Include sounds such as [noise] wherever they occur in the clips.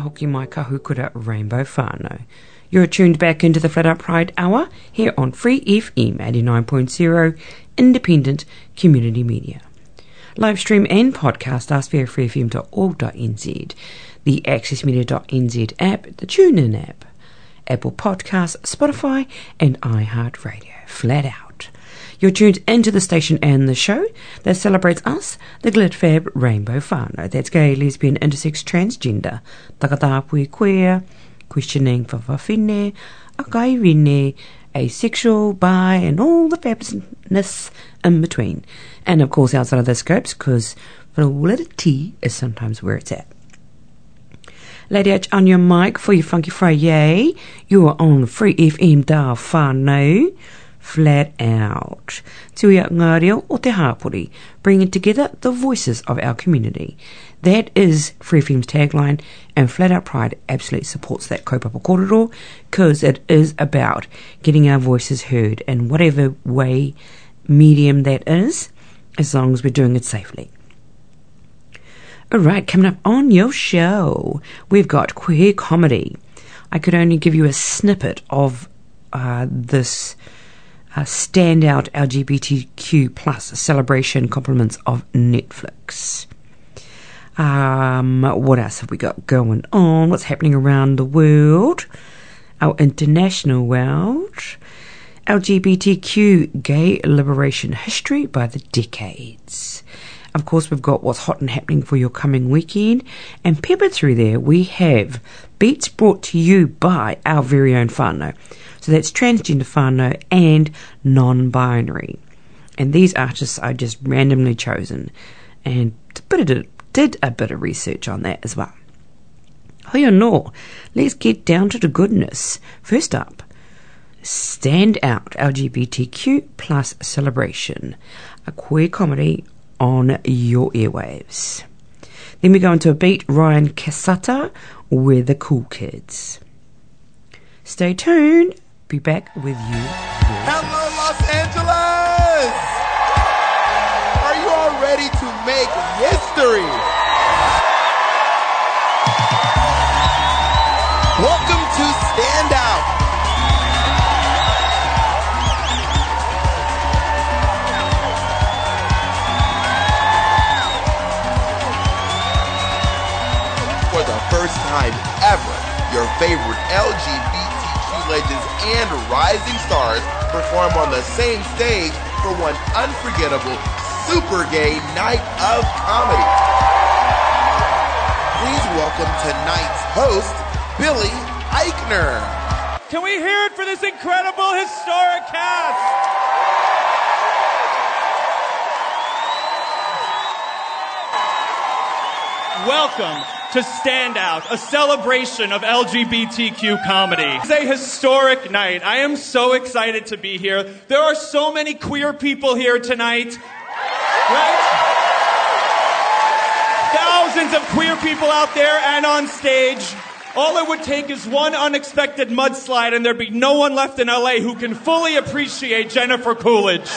hoki mai kahukura Rainbow whānau, You're tuned back into the Flat Upright Pride Hour here on Free FM 89.0 Independent Community Media. Live stream and podcast are via freefm.org.nz, the accessmedia.nz app, the TuneIn app, Apple Podcasts, Spotify, and iHeartRadio. Flat Out. You're tuned into the station and the show that celebrates us, the Glitfab Rainbow whānau. That's gay, lesbian, intersex, transgender, takatapui queer, questioning for whawhine, akairine, asexual, bi, and all the fabulousness in between. And of course outside of the scopes, because validity is sometimes where it's at. Lady H on your mic for your Funky Friday. You are on Free FM da whānau. Flat out. Tui a ngā reo o te hāpori, bringing together the voices of our community. That is Free FM's tagline, and Flat Out Pride absolutely supports that kaupapa kororo, because it is about getting our voices heard in whatever way, medium that is, as long as we're doing it safely. All right, coming up on your show, we've got queer comedy. I could only give you a snippet of uh, this uh, standout LGBTQ plus celebration compliments of Netflix. Um, what else have we got going on? What's happening around the world? Our international world. LGBTQ gay liberation history by the decades. Of course, we've got what's hot and happening for your coming weekend. And peppered through there, we have beats brought to you by our very own whānau. So that's transgender whānau and non-binary. And these artists are just randomly chosen. And did did a bit of research on that as well. Hoya no, let's get down to the goodness. First up, Stand Out LGBTQ plus celebration, a queer comedy on your airwaves. Then we go into a beat Ryan Cassata with the Cool Kids. Stay tuned. Be back with you. Hello, Los Angeles! Are you all ready to make history? Welcome to Stand Out. For the first time ever, your favorite LGBTQ legends and rising stars perform on the same stage for one unforgettable, super gay night of comedy. Please welcome tonight's host, Billy Eichner. Can we hear it for this incredible historic cast? Welcome to Stand Out, a celebration of LGBTQ comedy. It's a historic night. I am so excited to be here. There are so many queer people here tonight. Right? Thousands of queer people out there and on stage. All it would take is one unexpected mudslide, and there'd be no one left in LA who can fully appreciate Jennifer Coolidge.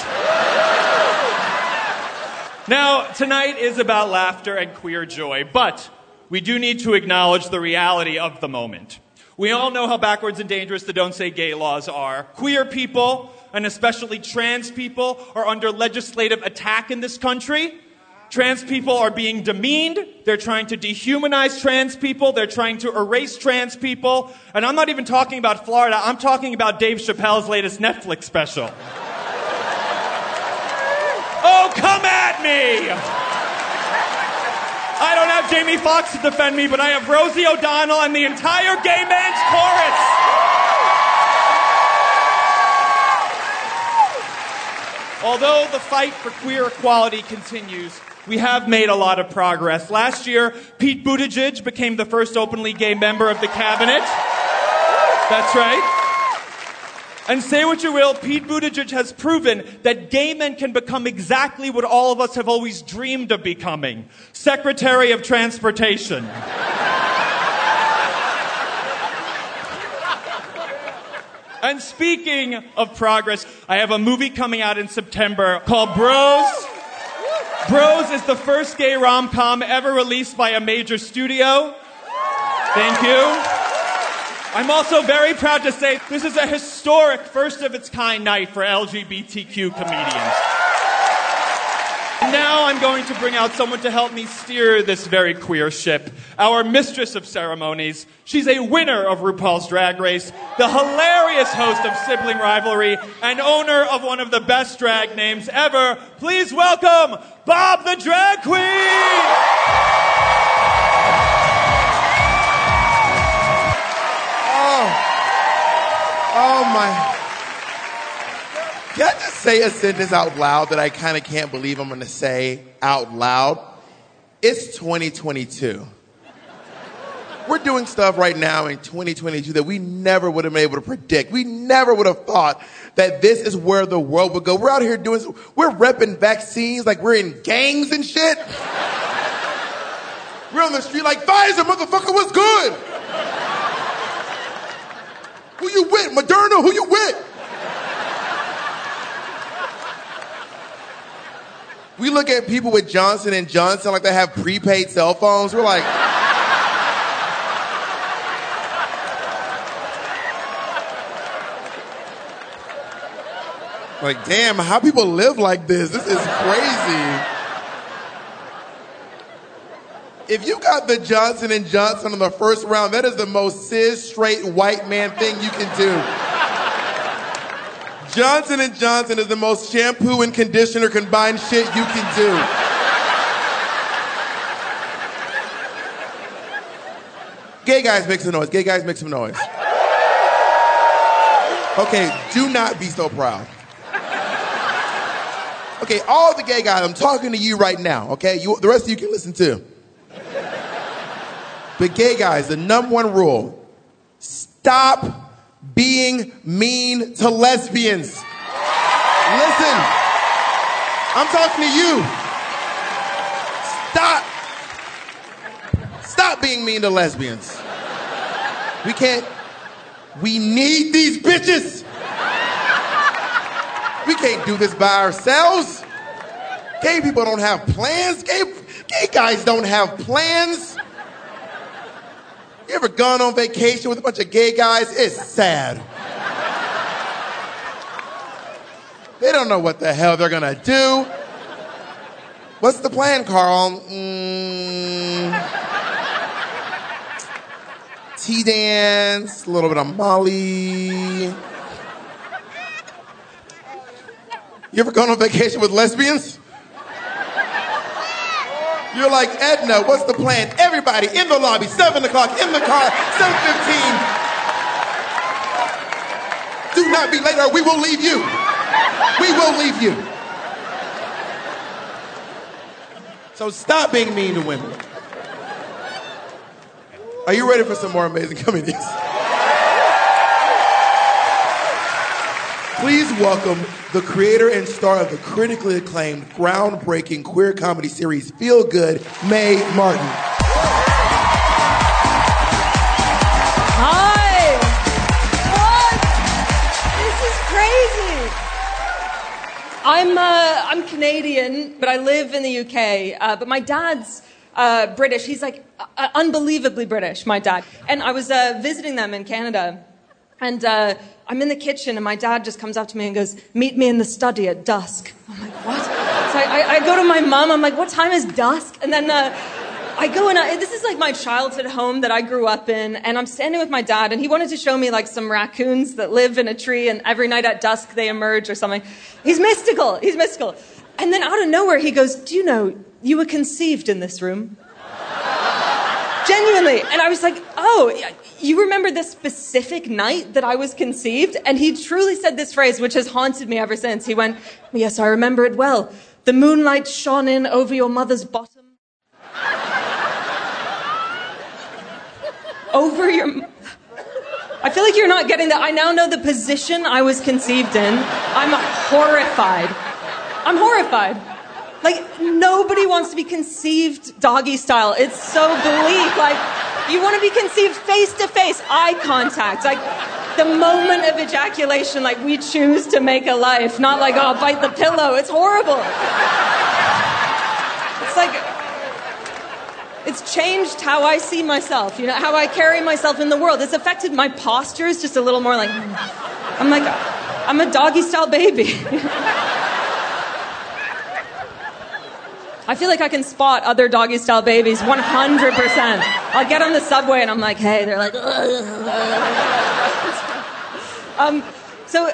Now, tonight is about laughter and queer joy, but we do need to acknowledge the reality of the moment. We all know how backwards and dangerous the don't say gay laws are. Queer people, and especially trans people, are under legislative attack in this country. Trans people are being demeaned. They're trying to dehumanize trans people. They're trying to erase trans people. And I'm not even talking about Florida. I'm talking about Dave Chappelle's latest Netflix special. [laughs] Oh, come at me! I don't have Jamie Foxx to defend me, but I have Rosie O'Donnell and the entire gay men's chorus. Although the fight for queer equality continues, we have made a lot of progress. Last year, Pete Buttigieg became the first openly gay member of the cabinet. That's right. And say what you will, Pete Buttigieg has proven that gay men can become exactly what all of us have always dreamed of becoming Secretary of Transportation. [laughs] and speaking of progress, I have a movie coming out in September called Bros. Bros is the first gay rom com ever released by a major studio. Thank you. I'm also very proud to say this is a historic first of its kind night for LGBTQ comedians. Now I'm going to bring out someone to help me steer this very queer ship. Our mistress of ceremonies. She's a winner of RuPaul's Drag Race, the hilarious host of Sibling Rivalry, and owner of one of the best drag names ever. Please welcome Bob the Drag Queen! Oh. oh my. Can I just say a sentence out loud that I kind of can't believe I'm going to say out loud? It's 2022. We're doing stuff right now in 2022 that we never would have been able to predict. We never would have thought that this is where the world would go. We're out here doing, we're repping vaccines like we're in gangs and shit. We're on the street like Pfizer, motherfucker, what's good? Who you with? Moderna, who you with? We look at people with Johnson and Johnson like they have prepaid cell phones. We're like, like, damn, how people live like this? This is crazy. If you got the Johnson and Johnson in the first round, that is the most cis straight white man thing you can do. Johnson and Johnson is the most shampoo and conditioner combined shit you can do. Gay guys make some noise. Gay guys make some noise. Okay, do not be so proud. Okay, all the gay guys, I'm talking to you right now, okay? You, the rest of you can listen too. But gay guys, the number one rule stop being mean to lesbians. Listen, I'm talking to you. Stop. Stop being mean to lesbians. We can't. We need these bitches. We can't do this by ourselves. Gay people don't have plans. Gay, gay guys don't have plans. You ever gone on vacation with a bunch of gay guys? It's sad. They don't know what the hell they're gonna do. What's the plan, Carl? Mm, tea dance, a little bit of Molly. You ever gone on vacation with lesbians? You're like, Edna, what's the plan? Everybody in the lobby, 7 o'clock, in the car, 7.15. Do not be late or we will leave you. We will leave you. So stop being mean to women. Are you ready for some more amazing comedians? Please welcome the creator and star of the critically acclaimed, groundbreaking queer comedy series Feel Good, Mae Martin. Hi! What? This is crazy. I'm uh, I'm Canadian, but I live in the UK. Uh, but my dad's uh, British. He's like uh, unbelievably British. My dad. And I was uh, visiting them in Canada, and uh, I'm in the kitchen, and my dad just comes up to me and goes, "Meet me in the study at dusk." I'm like, "What?" So I, I, go to my mom. I'm like, "What time is dusk?" And then. Uh, I go and I, this is like my childhood home that I grew up in, and I'm standing with my dad, and he wanted to show me like some raccoons that live in a tree, and every night at dusk they emerge or something. He's mystical. He's mystical. And then out of nowhere, he goes, "Do you know you were conceived in this room?" Genuinely. And I was like, "Oh, you remember this specific night that I was conceived?" And he truly said this phrase, which has haunted me ever since. He went, "Yes, I remember it well. The moonlight shone in over your mother's bottom." [laughs] over your. I feel like you're not getting that. I now know the position I was conceived in. I'm horrified. I'm horrified. Like, nobody wants to be conceived doggy style. It's so bleak. Like, you want to be conceived face to face, eye contact. Like, the moment of ejaculation, like, we choose to make a life, not like, oh, bite the pillow. It's horrible. It's like, it's changed how I see myself, you know, how I carry myself in the world. It's affected my posture. It's just a little more like, I'm like, I'm a doggy style baby. [laughs] I feel like I can spot other doggy style babies 100%. I'll get on the subway and I'm like, hey, they're like, [laughs] um, so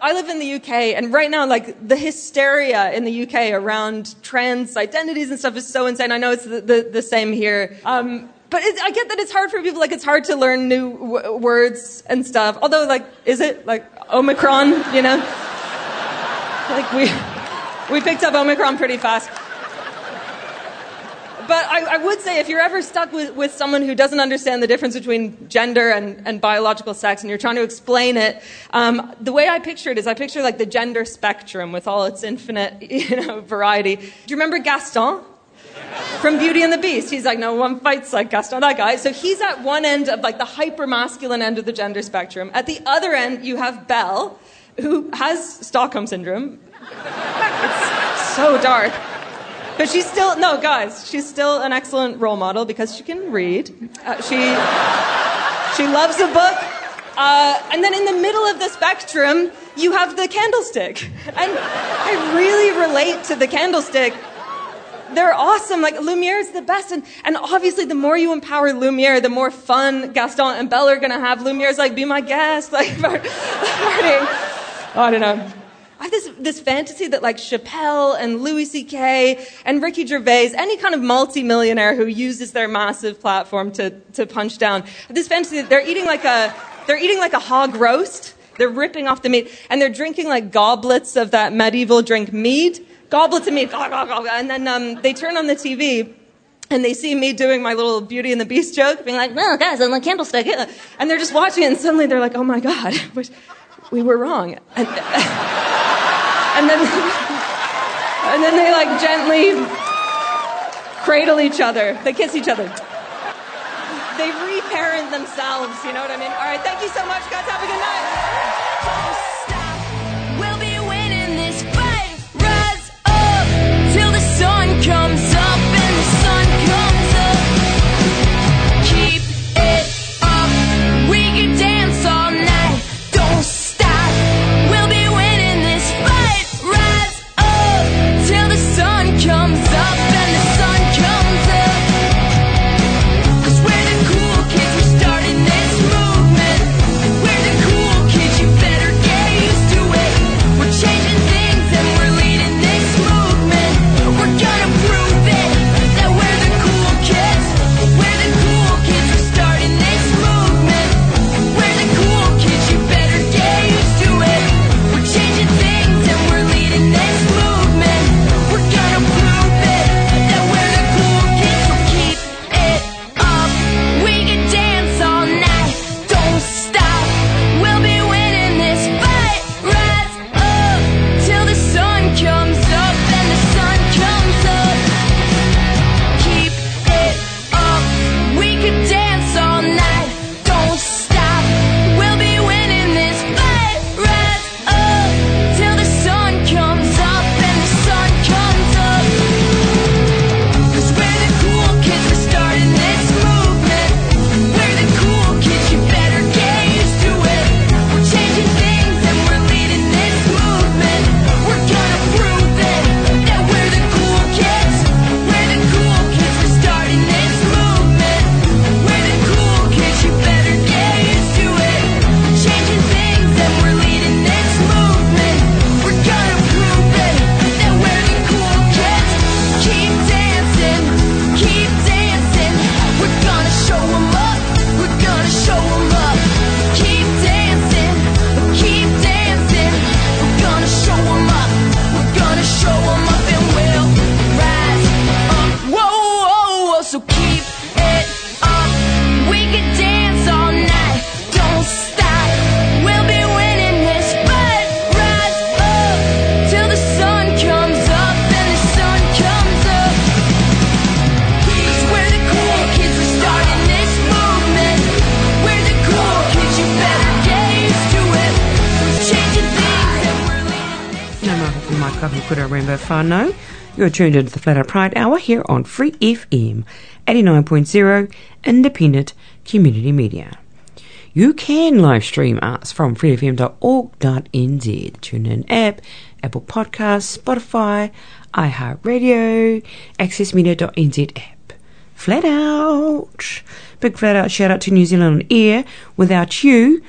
I live in the UK, and right now, like the hysteria in the UK around trans identities and stuff is so insane. I know it's the, the, the same here. Um, but it, I get that it's hard for people. Like it's hard to learn new w- words and stuff. Although, like, is it like Omicron? You know, like we we picked up Omicron pretty fast. But I, I would say if you're ever stuck with, with someone who doesn't understand the difference between gender and, and biological sex and you're trying to explain it, um, the way I picture it is I picture like the gender spectrum with all its infinite [laughs] you know, variety. Do you remember Gaston? From Beauty and the Beast. He's like, no one fights like Gaston, that guy. So he's at one end of like the hyper masculine end of the gender spectrum. At the other end, you have Belle, who has Stockholm syndrome. [laughs] It's so dark. But she's still, no, guys, she's still an excellent role model because she can read. Uh, she, she loves a book. Uh, and then in the middle of the spectrum, you have the candlestick. And I really relate to the candlestick. They're awesome. Like, Lumiere is the best. And, and obviously, the more you empower Lumiere, the more fun Gaston and Belle are going to have. Lumiere's like, be my guest. [laughs] Like, [laughs] partying. I don't know. I have this, this fantasy that like Chappelle and Louis C.K. and Ricky Gervais, any kind of multimillionaire who uses their massive platform to, to punch down, this fantasy that they're eating like a, they're eating like a hog roast. They're ripping off the meat and they're drinking like goblets of that medieval drink mead. Goblets of mead. And then um, they turn on the TV and they see me doing my little Beauty and the Beast joke, being like, well, guys, I'm a candlestick. And they're just watching it and suddenly they're like, oh my God, [laughs] we were wrong. And, [laughs] and then and then they like gently cradle each other. They kiss each other. They reparent themselves, you know what I mean? All right, thank you so much, guys. Have a good night. You're tuned into the Flat Out Pride Hour here on Free FM 89.0 Independent Community Media. You can live stream us from freefm.org.nz, TuneIn app, Apple Podcasts, Spotify, iHeartRadio, accessmedia.nz app. Flat out. Big flat out shout out to New Zealand on air. Without you,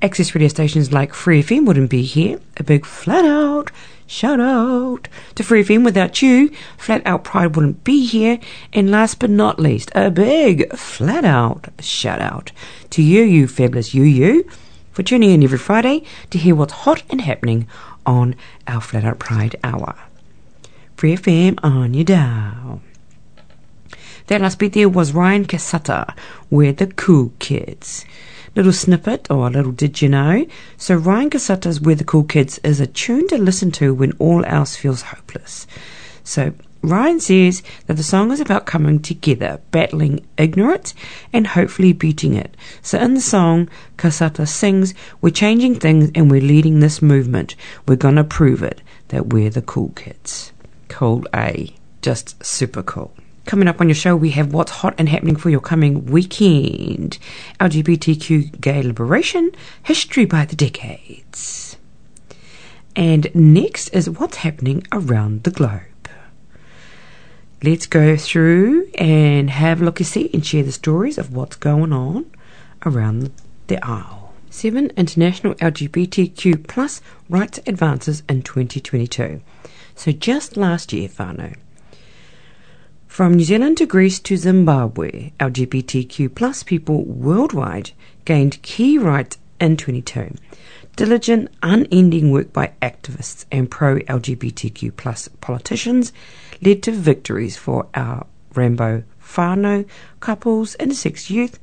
access radio stations like Free FM wouldn't be here. A big flat out shout out to Free FM. Without you, Flat Out Pride wouldn't be here. And last but not least, a big flat out shout out to you, you fabulous you, you, for tuning in every Friday to hear what's hot and happening on our Flat Out Pride Hour. Free FM on your dial. That last bit there was Ryan Cassata with the Cool Kids. Little snippet, or a little did you know? So Ryan Cassata's We're the Cool Kids is a tune to listen to when all else feels hopeless. So Ryan says that the song is about coming together, battling ignorance, and hopefully beating it. So in the song, Cassata sings, We're changing things and we're leading this movement. We're gonna prove it that we're the cool kids. Cool A. Just super cool. Coming up on your show, we have what's hot and happening for your coming weekend LGBTQ gay liberation, history by the decades. And next is what's happening around the globe. Let's go through and have a look and see and share the stories of what's going on around the aisle. Seven international LGBTQ plus rights advances in 2022. So just last year, whānau. From New Zealand to Greece to Zimbabwe, LGBTQ plus people worldwide gained key rights in 22. Diligent, unending work by activists and pro LGBTQ plus politicians led to victories for our rainbow whānau, couples, intersex youth,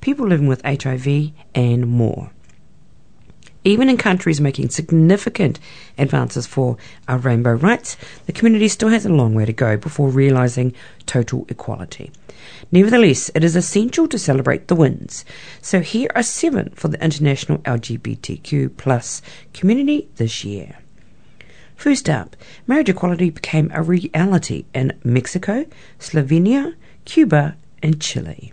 people living with HIV, and more. Even in countries making significant advances for our rainbow rights, the community still has a long way to go before realising total equality. Nevertheless, it is essential to celebrate the wins. So here are seven for the international LGBTQ plus community this year. First up, marriage equality became a reality in Mexico, Slovenia, Cuba, and Chile.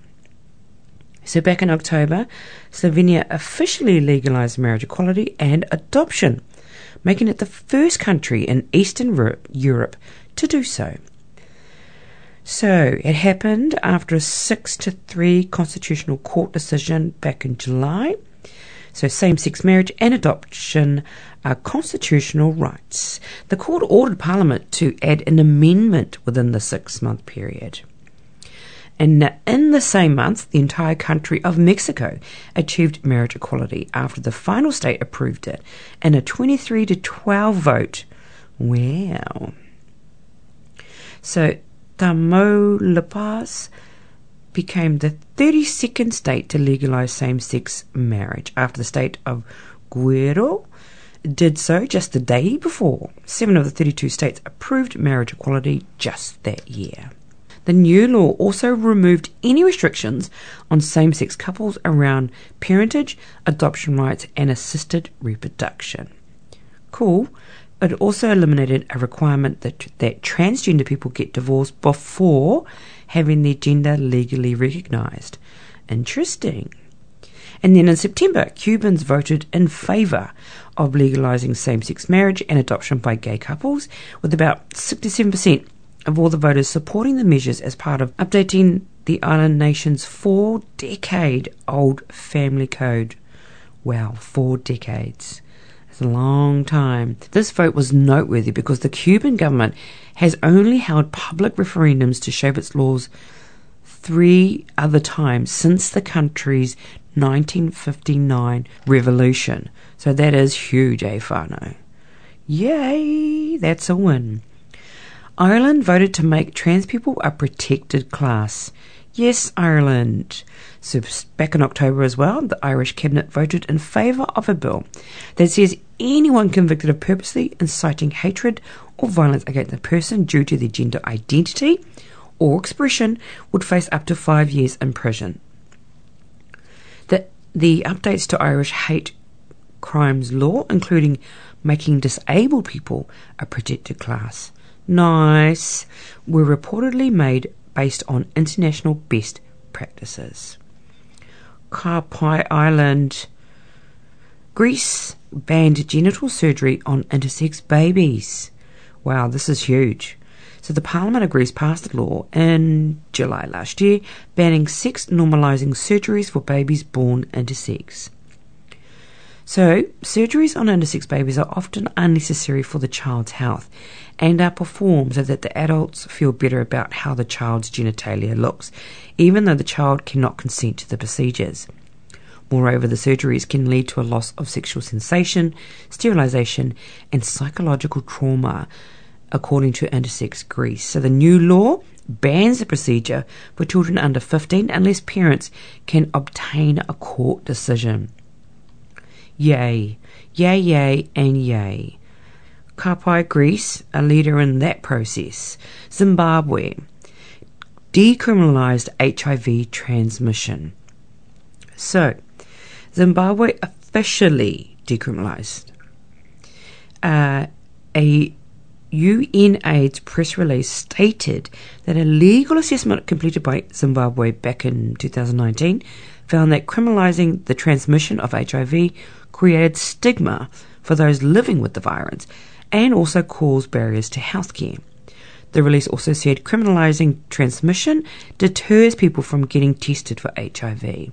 So back in October, Slovenia officially legalized marriage equality and adoption, making it the first country in Eastern Europe, to do so. So it happened after a 6 to 3 constitutional court decision back in July. So same sex marriage and adoption are constitutional rights. The court ordered Parliament to add an amendment within the six month period. And in the same month, the entire country of Mexico achieved marriage equality after the final state approved it in a 23 to 12 vote. Wow. So Tamaulipas became the 32nd state to legalize same sex marriage after the state of Guerrero did so just the day before. Seven of the 32 states approved marriage equality just that year. The new law also removed any restrictions on same sex couples around parentage, adoption rights, and assisted reproduction. Cool. It also eliminated a requirement that, that transgender people get divorced before having their gender legally recognised. Interesting. And then in September, Cubans voted in favour of legalising same sex marriage and adoption by gay couples, with about 67% of all the voters supporting the measures as part of updating the island nation's four decade old family code. Wow, four decades. It's a long time. This vote was noteworthy because the Cuban government has only held public referendums to shape its laws three other times since the country's 1959 revolution. So that is huge, eh, whānau? Yay, that's a win. Ireland voted to make trans people a protected class. Yes, Ireland. So back in October as well, the Irish Cabinet voted in favour of a bill that says anyone convicted of purposely inciting hatred or violence against a person due to their gender identity or expression would face up to five years in prison. The, the updates to Irish hate crimes law, including making disabled people a protected class, nice, were reportedly made based on international best practices. Kapai Island, Greece, banned genital surgery on intersex babies. Wow, this is huge. So the Parliament of Greece passed a law in July last year banning sex normalising surgeries for babies born intersex. So, surgeries on intersex babies are often unnecessary for the child's health and uh, are performed so that the adults feel better about how the child's genitalia looks, even though the child cannot consent to the procedures. Moreover, the surgeries can lead to a loss of sexual sensation, sterilisation, and psychological trauma, according to Intersex Greece. So the new law bans the procedure for children under 15 unless parents can obtain a court decision. Yay, yay, yay, and yay. Kapai Greece, a leader in that process. Zimbabwe decriminalised HIV transmission. So, Zimbabwe officially decriminalised. Uh, a UNAIDS press release stated that a legal assessment completed by Zimbabwe back in 2019 found that criminalising the transmission of HIV created stigma for those living with the virus and also cause barriers to healthcare. The release also said criminalising transmission deters people from getting tested for HIV.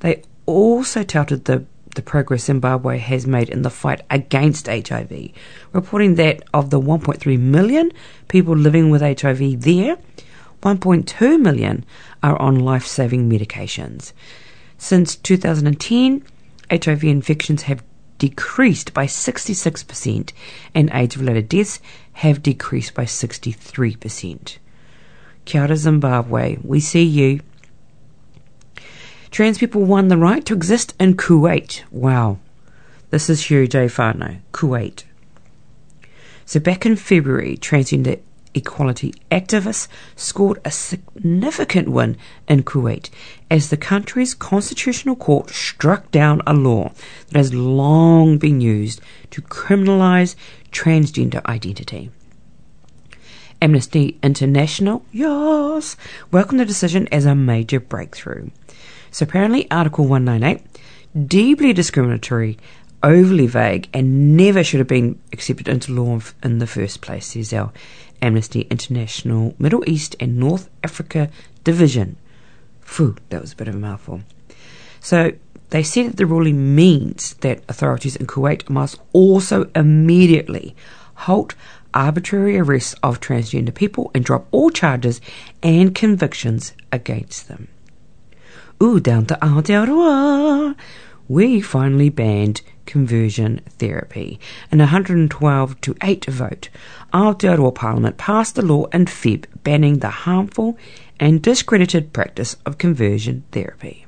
They also touted the, the progress Zimbabwe has made in the fight against HIV, reporting that of the 1.3 million people living with HIV there, 1.2 million are on life saving medications. Since 2010, HIV infections have decreased by 66%, and AIDS related deaths have decreased by 63%. Kia ora, Zimbabwe. We see you. Trans people won the right to exist in Kuwait. Wow. This is Hugh eh, whānau? Kuwait. So back in February, transgender equality activists scored a significant win in Kuwait as the country's constitutional court struck down a law that has long been used to criminalize transgender identity. Amnesty International, yes, welcomed the decision as a major breakthrough. So apparently, Article 198, deeply discriminatory, overly vague, and never should have been accepted into law in the first place, says our Amnesty International Middle East and North Africa Division. Phew, that was a bit of a mouthful. So they said that the ruling means that authorities in Kuwait must also immediately halt arbitrary arrests of transgender people and drop all charges and convictions against them. Ooh, down to Aotearoa. We finally banned conversion therapy. In a 112 to 8 vote, Aotearoa Parliament passed a law in Feb banning the harmful and discredited practice of conversion therapy.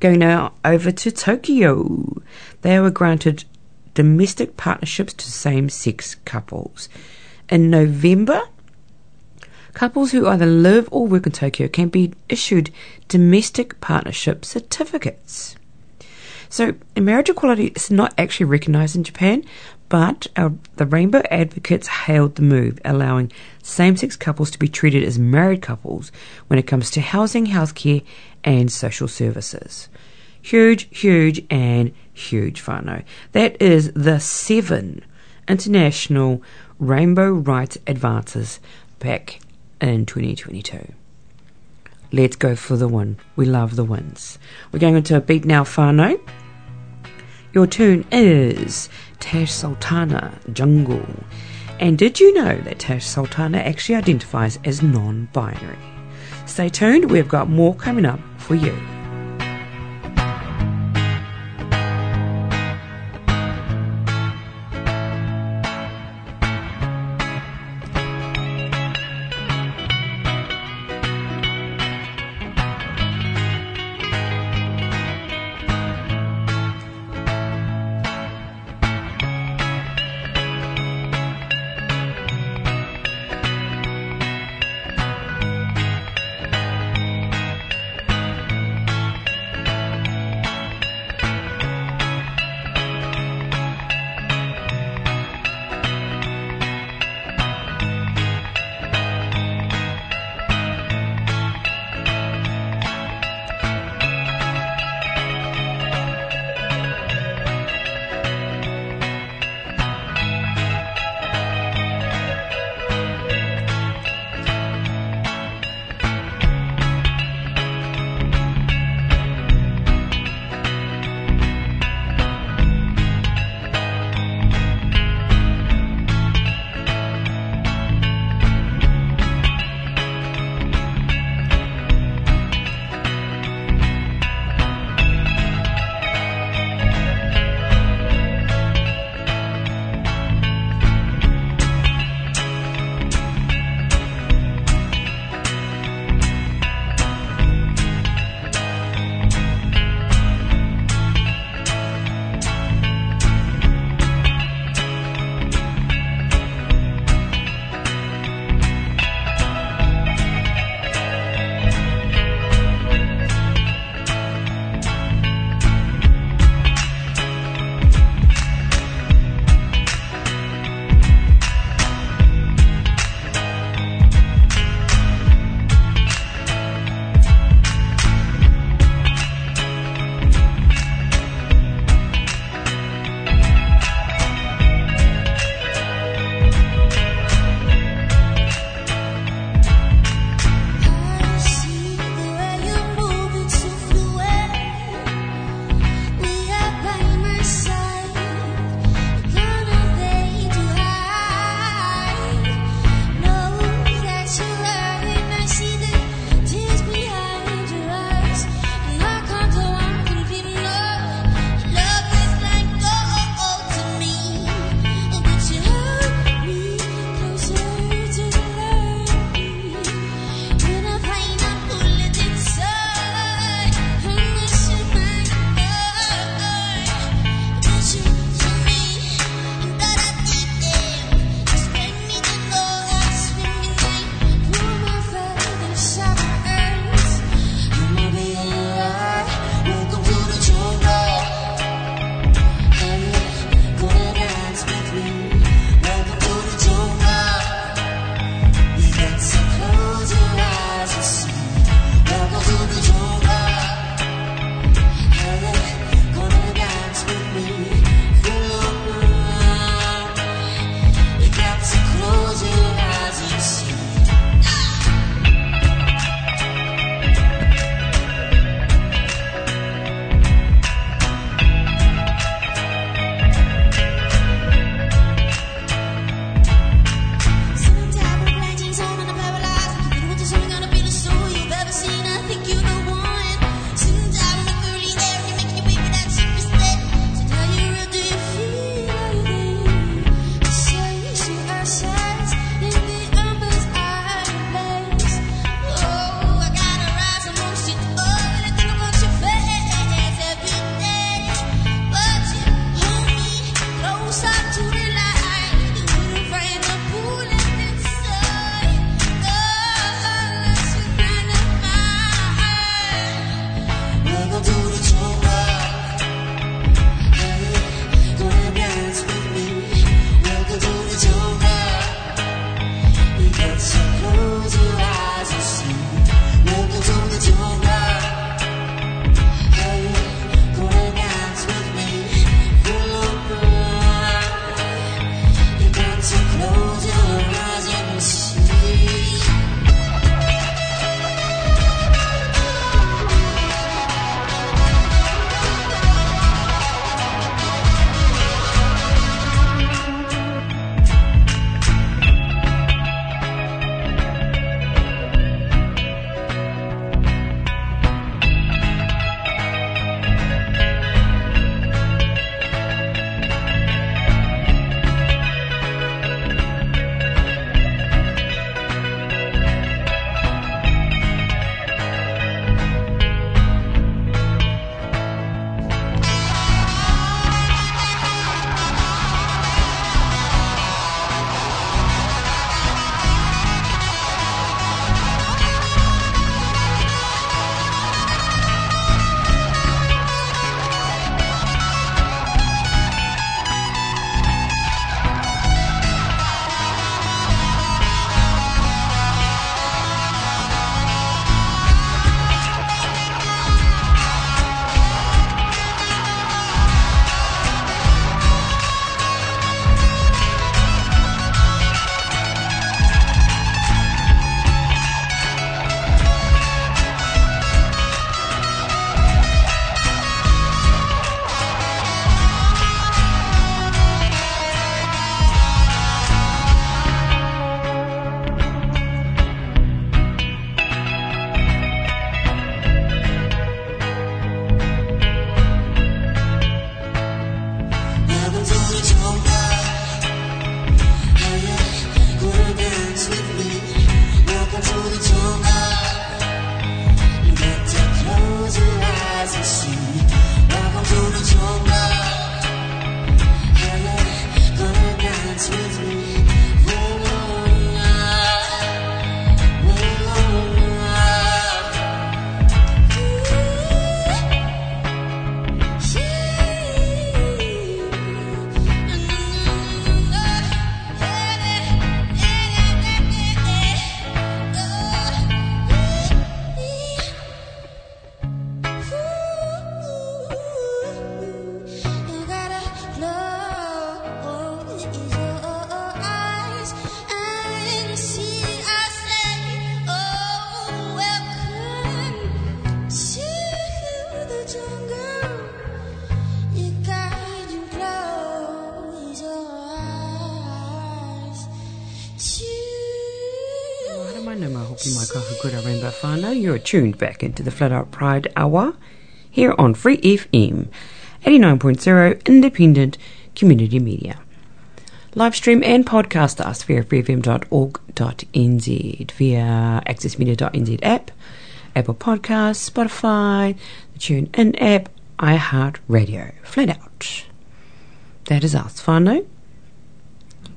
Going now over to Tokyo. They were granted domestic partnerships to same sex couples. In November, couples who either live or work in Tokyo can be issued domestic partnership certificates. So, marriage equality is not actually recognised in Japan, but our, the Rainbow Advocates hailed the move, allowing same sex couples to be treated as married couples when it comes to housing, healthcare, and social services. Huge, huge, and huge whānau. That is the seven international rainbow rights advances back in 2022. Let's go for the win. We love the wins. We're going into a beat now, whānau. Your tune is Tash Sultana Jungle. And did you know that Tash Sultana actually identifies as non binary? Stay tuned, we've got more coming up for you. Tuned back into the Flat Out Pride Hour here on Free FM 89.0 Independent Community Media. Live stream and podcast us via freefm.org.nz, via accessmedia.nz app, Apple Podcasts, Spotify, the TuneIn app, iHeartRadio. Flat out. That is us, whānau.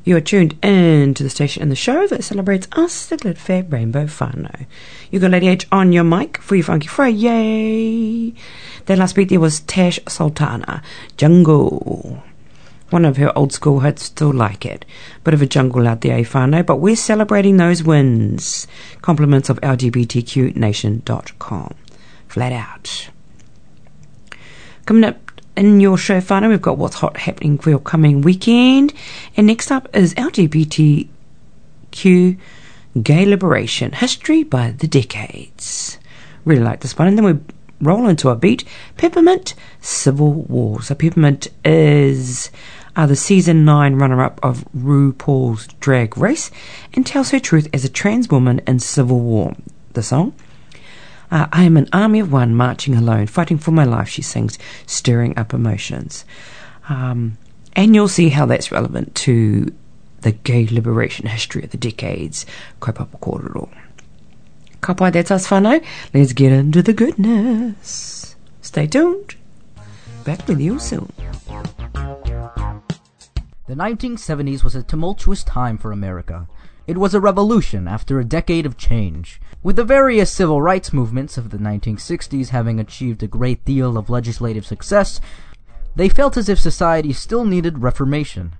You are tuned in to the station and the show that celebrates us, the Glit Fair Rainbow whānau. You got Lady H on your mic for your Funky Friday. Then last week there was Tash Sultana, Jungle. One of her old school hits, still like it. Bit of a jungle out there, whānau, but we're celebrating those wins. Compliments of LGBTQNation.com. Flat out. Coming up in your show, whānau, we've got what's hot happening for your coming weekend. And next up is LGBTQ Gay Liberation History by the Decades. Really like this one. And then we roll into a beat Peppermint Civil War. So, Peppermint is uh, the season 9 runner up of RuPaul's Drag Race and tells her truth as a trans woman in Civil War. The song. Uh, I am an army of one marching alone, fighting for my life, she sings, stirring up emotions. Um, and you'll see how that's relevant to the gay liberation history of the decades. Kaupapa kōrero. Ka pai, that's us whānau. Let's get into the goodness. Stay tuned. Back with you soon. The 1970s was a tumultuous time for America. It was a revolution after a decade of change. With the various civil rights movements of the 1960s having achieved a great deal of legislative success, they felt as if society still needed reformation.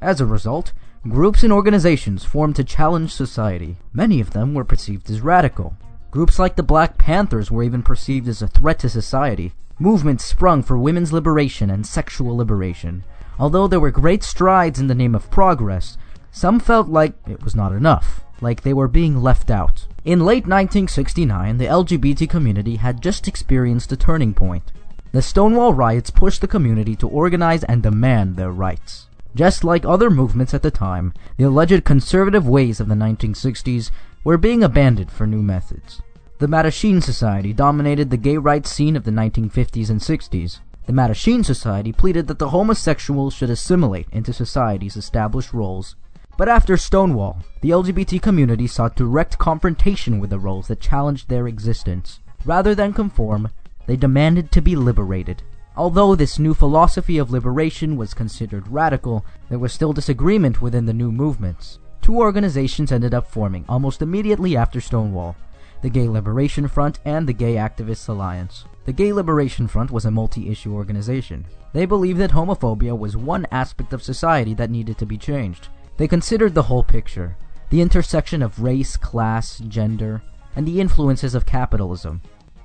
As a result, groups and organizations formed to challenge society. Many of them were perceived as radical. Groups like the Black Panthers were even perceived as a threat to society. Movements sprung for women's liberation and sexual liberation. Although there were great strides in the name of progress, some felt like it was not enough, like they were being left out. In late 1969, the LGBT community had just experienced a turning point. The Stonewall riots pushed the community to organize and demand their rights. Just like other movements at the time, the alleged conservative ways of the 1960s were being abandoned for new methods. The Mattachine Society dominated the gay rights scene of the 1950s and 60s. The Mattachine Society pleaded that the homosexuals should assimilate into society's established roles. But after Stonewall, the LGBT community sought direct confrontation with the roles that challenged their existence. Rather than conform, they demanded to be liberated. Although this new philosophy of liberation was considered radical, there was still disagreement within the new movements. Two organizations ended up forming almost immediately after Stonewall the Gay Liberation Front and the Gay Activists Alliance. The Gay Liberation Front was a multi issue organization. They believed that homophobia was one aspect of society that needed to be changed. They considered the whole picture the intersection of race, class, gender, and the influences of capitalism.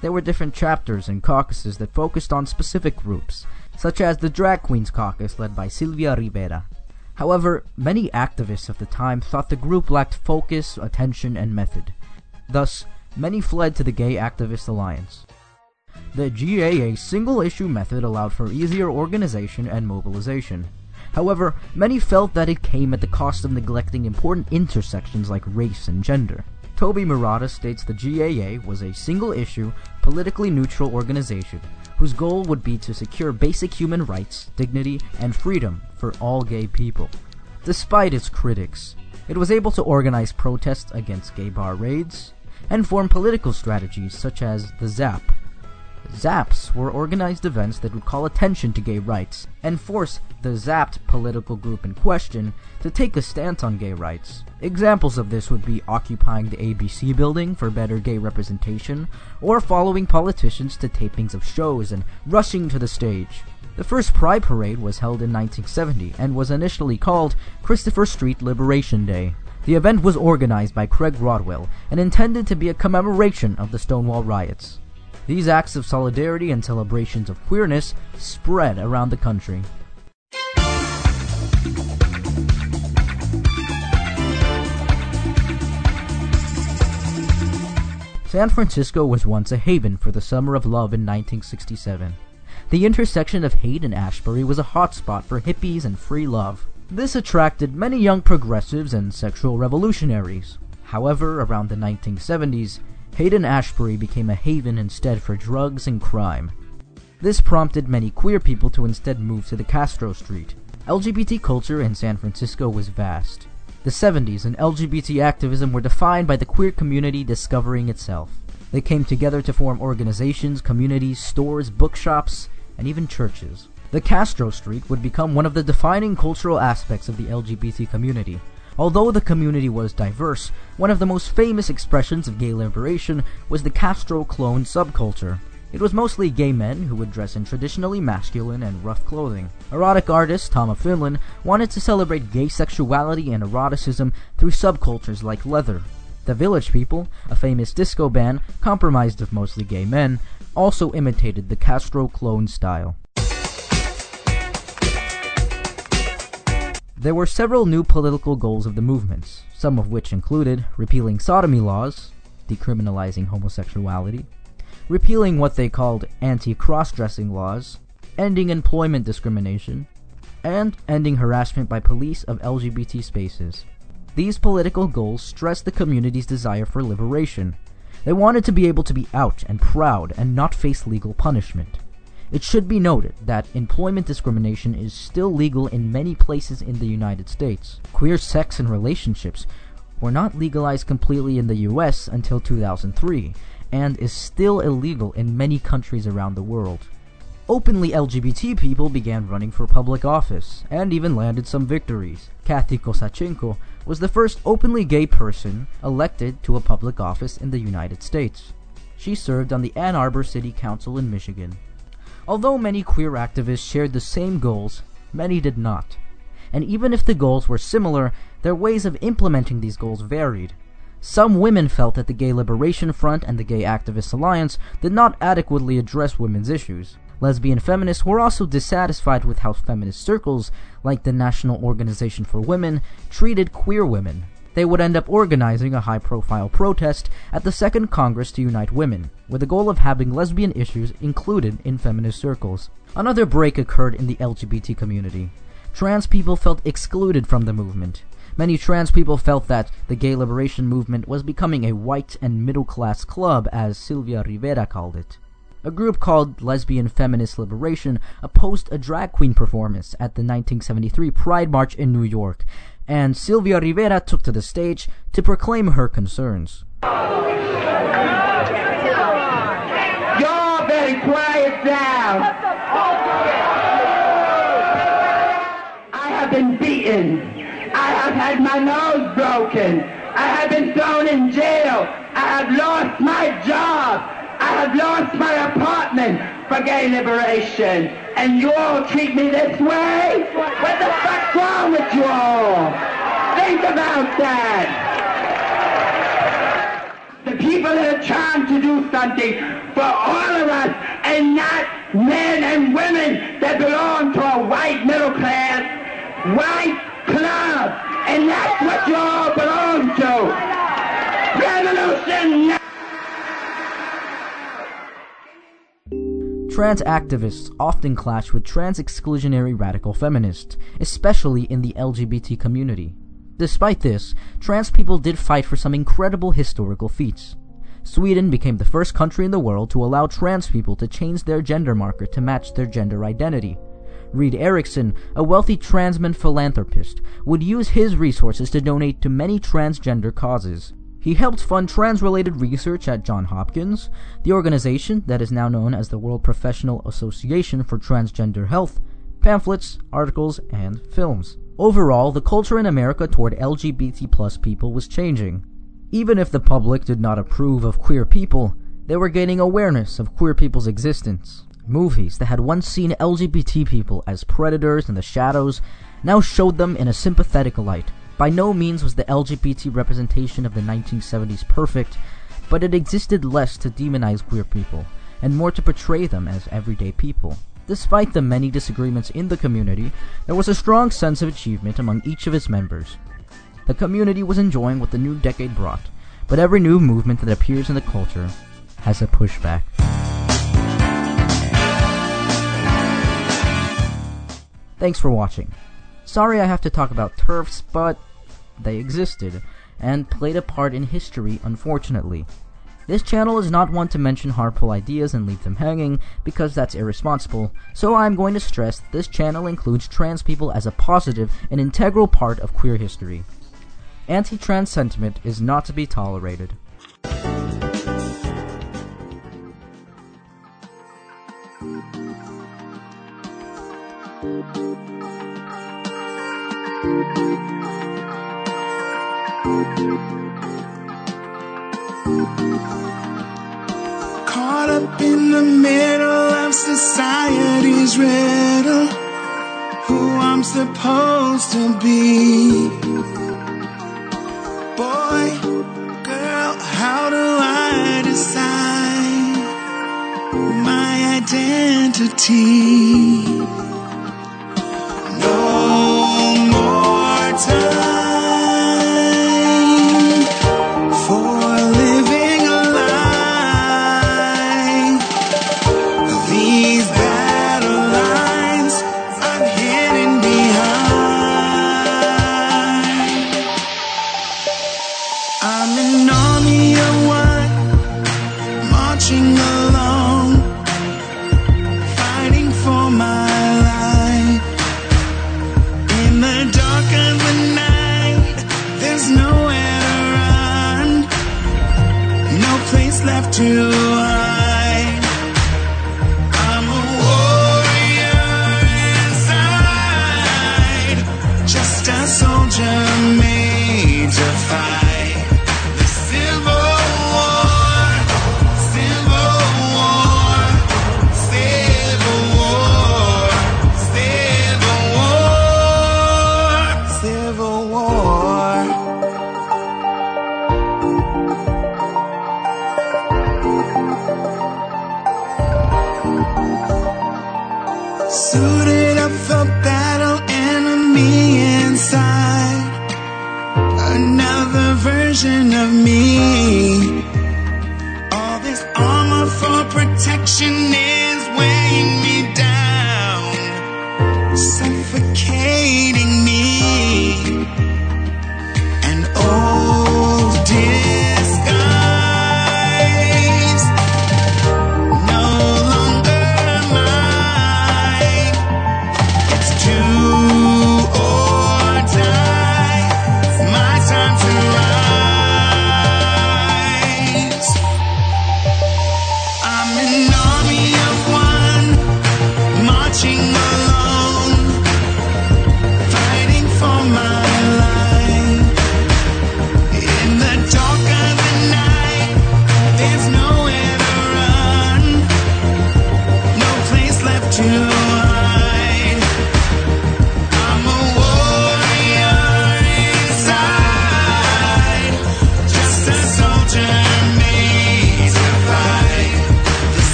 There were different chapters and caucuses that focused on specific groups, such as the Drag Queens Caucus led by Sylvia Rivera. However, many activists of the time thought the group lacked focus, attention, and method. Thus, many fled to the Gay Activist Alliance. The GAA single issue method allowed for easier organization and mobilization. However, many felt that it came at the cost of neglecting important intersections like race and gender. Toby Marotta states the GAA was a single issue, politically neutral organization whose goal would be to secure basic human rights, dignity, and freedom for all gay people. Despite its critics, it was able to organize protests against gay bar raids and form political strategies such as the ZAP. ZAPs were organized events that would call attention to gay rights and force the zapped political group in question to take a stance on gay rights. Examples of this would be occupying the ABC building for better gay representation, or following politicians to tapings of shows and rushing to the stage. The first Pride Parade was held in 1970 and was initially called Christopher Street Liberation Day. The event was organized by Craig Rodwell and intended to be a commemoration of the Stonewall riots. These acts of solidarity and celebrations of queerness spread around the country. San Francisco was once a haven for the Summer of Love in 1967. The intersection of Haight and Ashbury was a hotspot for hippies and free love. This attracted many young progressives and sexual revolutionaries. However, around the 1970s, Haight and Ashbury became a haven instead for drugs and crime. This prompted many queer people to instead move to the Castro Street. LGBT culture in San Francisco was vast. The 70s and LGBT activism were defined by the queer community discovering itself. They came together to form organizations, communities, stores, bookshops, and even churches. The Castro Street would become one of the defining cultural aspects of the LGBT community. Although the community was diverse, one of the most famous expressions of gay liberation was the Castro clone subculture. It was mostly gay men who would dress in traditionally masculine and rough clothing. Erotic artist Tom of Finland wanted to celebrate gay sexuality and eroticism through subcultures like leather. The Village People, a famous disco band compromised of mostly gay men, also imitated the Castro clone style. There were several new political goals of the movements, some of which included repealing sodomy laws, decriminalizing homosexuality, repealing what they called anti cross dressing laws, ending employment discrimination, and ending harassment by police of LGBT spaces. These political goals stressed the community's desire for liberation. They wanted to be able to be out and proud and not face legal punishment. It should be noted that employment discrimination is still legal in many places in the United States. Queer sex and relationships were not legalized completely in the US until 2003 and is still illegal in many countries around the world. Openly LGBT people began running for public office and even landed some victories. Kathy Kozachenko was the first openly gay person elected to a public office in the United States. She served on the Ann Arbor City Council in Michigan. Although many queer activists shared the same goals, many did not. And even if the goals were similar, their ways of implementing these goals varied. Some women felt that the Gay Liberation Front and the Gay Activists Alliance did not adequately address women's issues. Lesbian feminists were also dissatisfied with how feminist circles, like the National Organization for Women, treated queer women. They would end up organizing a high profile protest at the Second Congress to Unite Women, with the goal of having lesbian issues included in feminist circles. Another break occurred in the LGBT community. Trans people felt excluded from the movement. Many trans people felt that the gay liberation movement was becoming a white and middle class club, as Sylvia Rivera called it. A group called Lesbian Feminist Liberation opposed a drag queen performance at the 1973 Pride March in New York, and Sylvia Rivera took to the stage to proclaim her concerns. Y'all better quiet down. I have been beaten. I have had my nose broken. I have been thrown in jail. I have lost my job. I have lost my apartment for gay liberation. And you all treat me this way? What the fuck's wrong with you all? Think about that. The people that are trying to do something for all of us and not men and women that belong to a white middle class, white club. And that's what you all belong to. Revolution Trans activists often clash with trans exclusionary radical feminists, especially in the LGBT community. Despite this, trans people did fight for some incredible historical feats. Sweden became the first country in the world to allow trans people to change their gender marker to match their gender identity. Reed Erickson, a wealthy transman philanthropist, would use his resources to donate to many transgender causes. He helped fund trans related research at Johns Hopkins, the organization that is now known as the World Professional Association for Transgender Health, pamphlets, articles, and films. Overall, the culture in America toward LGBT plus people was changing. Even if the public did not approve of queer people, they were gaining awareness of queer people's existence. Movies that had once seen LGBT people as predators in the shadows now showed them in a sympathetic light. By no means was the LGBT representation of the 1970s perfect, but it existed less to demonize queer people, and more to portray them as everyday people. Despite the many disagreements in the community, there was a strong sense of achievement among each of its members. The community was enjoying what the new decade brought, but every new movement that appears in the culture has a pushback. Thanks for watching. Sorry I have to talk about turfs, but they existed, and played a part in history, unfortunately. This channel is not one to mention harmful ideas and leave them hanging, because that's irresponsible, so I'm going to stress that this channel includes trans people as a positive and integral part of queer history. Anti-trans sentiment is not to be tolerated. Caught up in the middle of society's riddle. Who I'm supposed to be. Boy, girl, how do I decide my identity? No more time. army marching on. to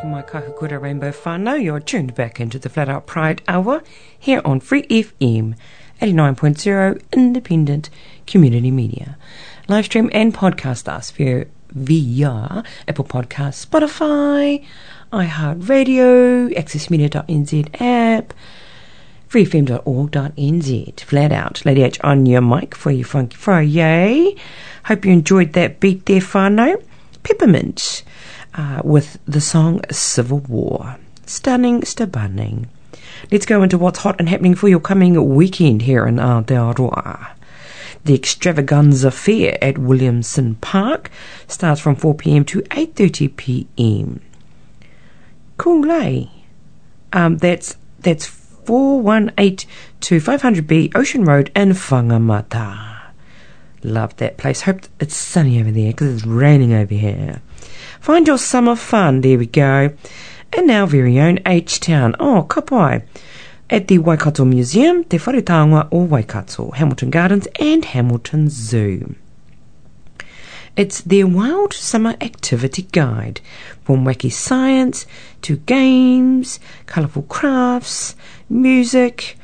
Kura Rainbow whānau, you're tuned back into the Flat Out Pride Hour here on Free FM 89.0 Independent Community Media. Live stream and podcast us via, via Apple Podcasts, Spotify, iHeartRadio, accessmedia.nz app, freefm.org.nz. Flat out. Lady H on your mic for your Funky Friday. Hope you enjoyed that beat there, whānau. Peppermint uh, with the song Civil War. Stunning, stunning. Let's go into what's hot and happening for your coming weekend here in Aotearoa. The Extravaganza Fair at Williamson Park starts from 4pm to 8.30pm. Cool? Um, that's, that's 418 to 500B Ocean Road in Whangamata. Love that place. Hope it's sunny over there because it's raining over here. Find your summer fun. There we go. And our very own H-Town. Oh, kapai. At the Waikato Museum, Te Whare Taonga o Waikato, Hamilton Gardens and Hamilton Zoo. It's their wild summer activity guide, from wacky science to games, colourful crafts, music.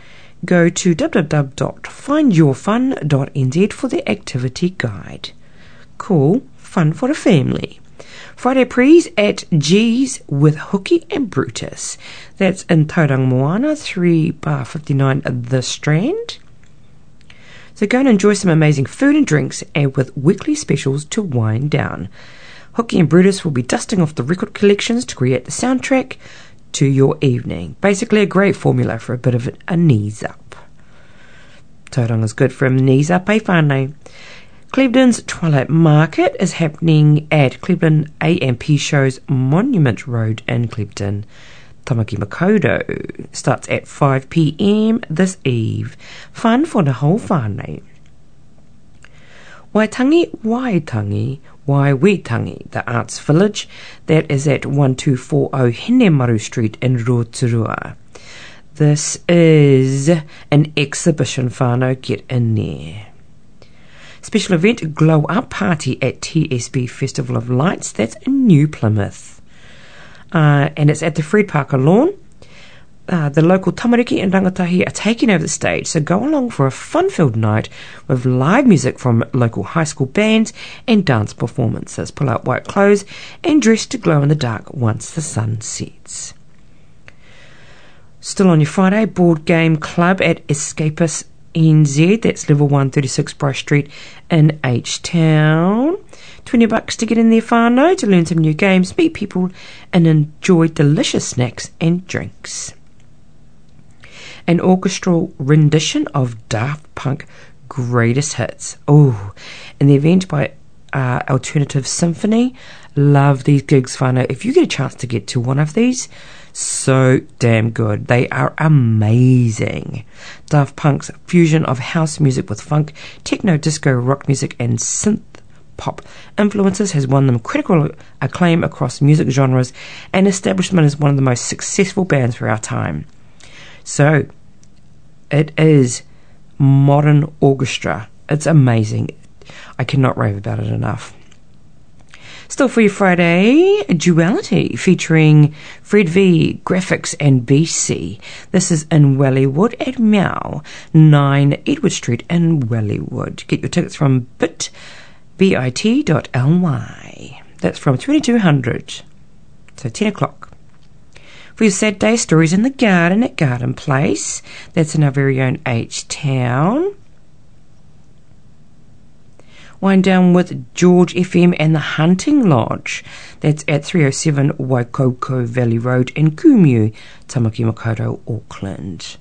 Go to www.findyourfun.nz for the activity guide. Cool, fun for a family. Friday prees at G's with Hooky and Brutus. That's in Tauranga Moana, 3 bar 59 The Strand. So go and enjoy some amazing food and drinks and with weekly specials to wind down. Hooky and Brutus will be dusting off the record collections to create the soundtrack to your evening. Basically a great formula for a bit of a knees up. Tauranga's good for a knees up, eh whānau? Clevedon's Twilight Market is happening at Clevedon AMP Shows Monument Road in Clevedon. Tamaki Makaurau starts at 5pm this eve. Fun for the whole whānau. Waitangi Waitangi Waiwitangi, the Arts Village, that is at 1240 Hinemaru Street in Rotorua. This is an exhibition whānau, get in there. Special event Glow Up Party at TSB Festival of Lights, that's in New Plymouth. Uh, and it's at the Fred Parker Lawn. Uh, the local tamariki and rangatahi are taking over the stage, so go along for a fun-filled night with live music from local high school bands and dance performances. Pull out white clothes and dress to glow in the dark once the sun sets. Still on your Friday, board game club at Escapist NZ, that's level 136 Bryce Street in H Town. 20 bucks to get in there whānau to learn some new games, meet people, and enjoy delicious snacks and drinks an orchestral rendition of Daft Punk greatest hits. Oh, an event by uh, Alternative Symphony. Love these gigs, whānau. If you get a chance to get to one of these, so damn good. They are amazing. Daft Punk's fusion of house music with funk, techno, disco, rock music, and synth pop influences has won them critical acclaim across music genres and establishment as one of the most successful bands for our time. So, it is modern orchestra. It's amazing. I cannot rave about it enough. Still for you Friday, Duality featuring Fred V, Grafix and BC. This is in Wellywood at Meow, 9 Edward Street in Wellywood. Get your tickets from bit, bit.ly. That's from 2200. So 10 o'clock. For your Saturday stories in the garden at Garden Place. That's in our very own H Town. Wind down with George FM and the Hunting Lodge. That's at 307 Waikoukou Valley Road in Kumu, Tamaki Makaurau, Auckland.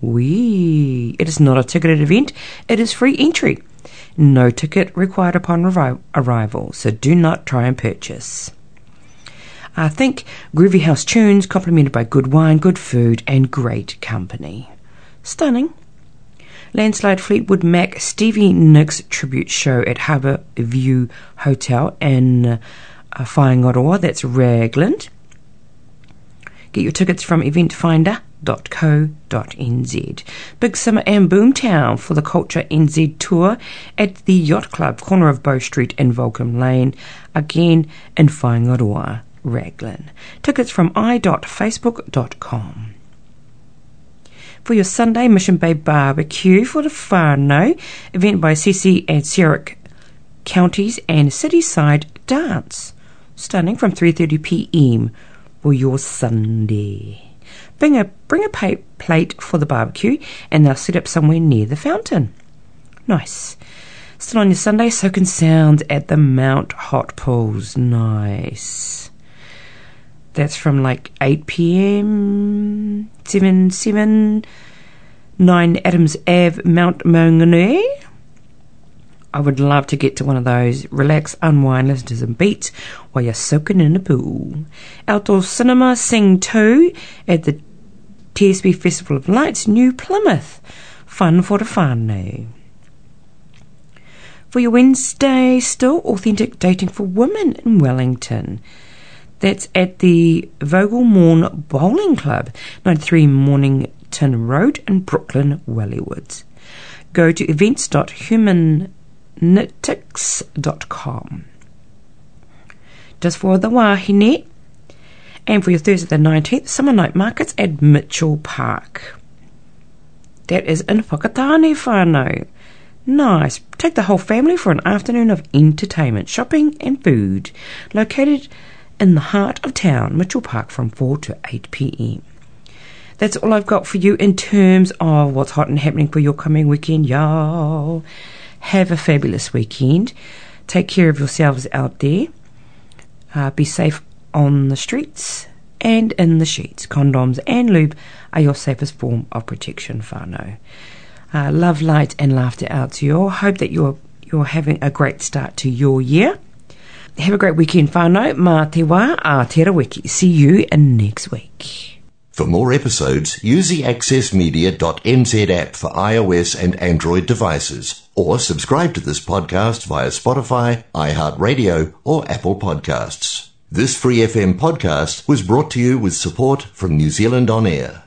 Wee! It is not a ticketed event, it is free entry. No ticket required upon arrival, so do not try and purchase. I think groovy house tunes complemented by good wine, good food, and great company. Stunning. Landslide Fleetwood Mac Stevie Nicks tribute show at Harbour View Hotel in uh, that's Raglan. Get your tickets from eventfinda.co.nz. Big Summer and Boomtown for the Culture NZ tour at the Yacht Club, corner of Bow Street and Vulcan Lane, again in Whaingaroa. Raglan. Tickets from i.facebook.com. For your Sunday Mission Bay barbecue for the whānau, event by Cece and Sirik Counties and Cityside Dance, starting from 3.30pm for your Sunday. Bring a, bring a plate for the barbecue and they'll set up somewhere near the fountain. Nice. Still on your Sunday, soaking sounds at the Mount Hot Pools. Nice. That's from like 8 p.m. 7 7 9 Adams Ave, Mount Maunganui. I would love to get to one of those. Relax, unwind, listen to some beats while you're soaking in the pool. Outdoor cinema, Sing 2 at the TSB Festival of Lights, New Plymouth. Fun for the whānau. For your Wednesday, still authentic dating for women in Wellington. That's at the Vogelmorn Bowling Club, 93 Mornington Road in Brooklyn, Wellywoods. Go to events.humanitix.com. Just for the wahine, and for your Thursday the 19th, summer night markets at Mitchell Park. That is in Whakatane whānau. Nice. Take the whole family for an afternoon of entertainment, shopping and food. Located in the heart of town, Mitchell Park from 4 to 8 p.m. That's all I've got for you in terms of what's hot and happening for your coming weekend, y'all. Have a fabulous weekend. Take care of yourselves out there. Uh, be safe on the streets and in the sheets. Condoms and lube are your safest form of protection, whānau. Uh, love, light, and laughter out to you all. Hope that you're you're having a great start to your year. Have a great weekend, whānau. Mā te wā. See you next week. For more episodes, use the accessmedia.nz app for iOS and Android devices, or subscribe to this podcast via Spotify, iHeartRadio, or Apple Podcasts. This Free FM podcast was brought to you with support from New Zealand On Air.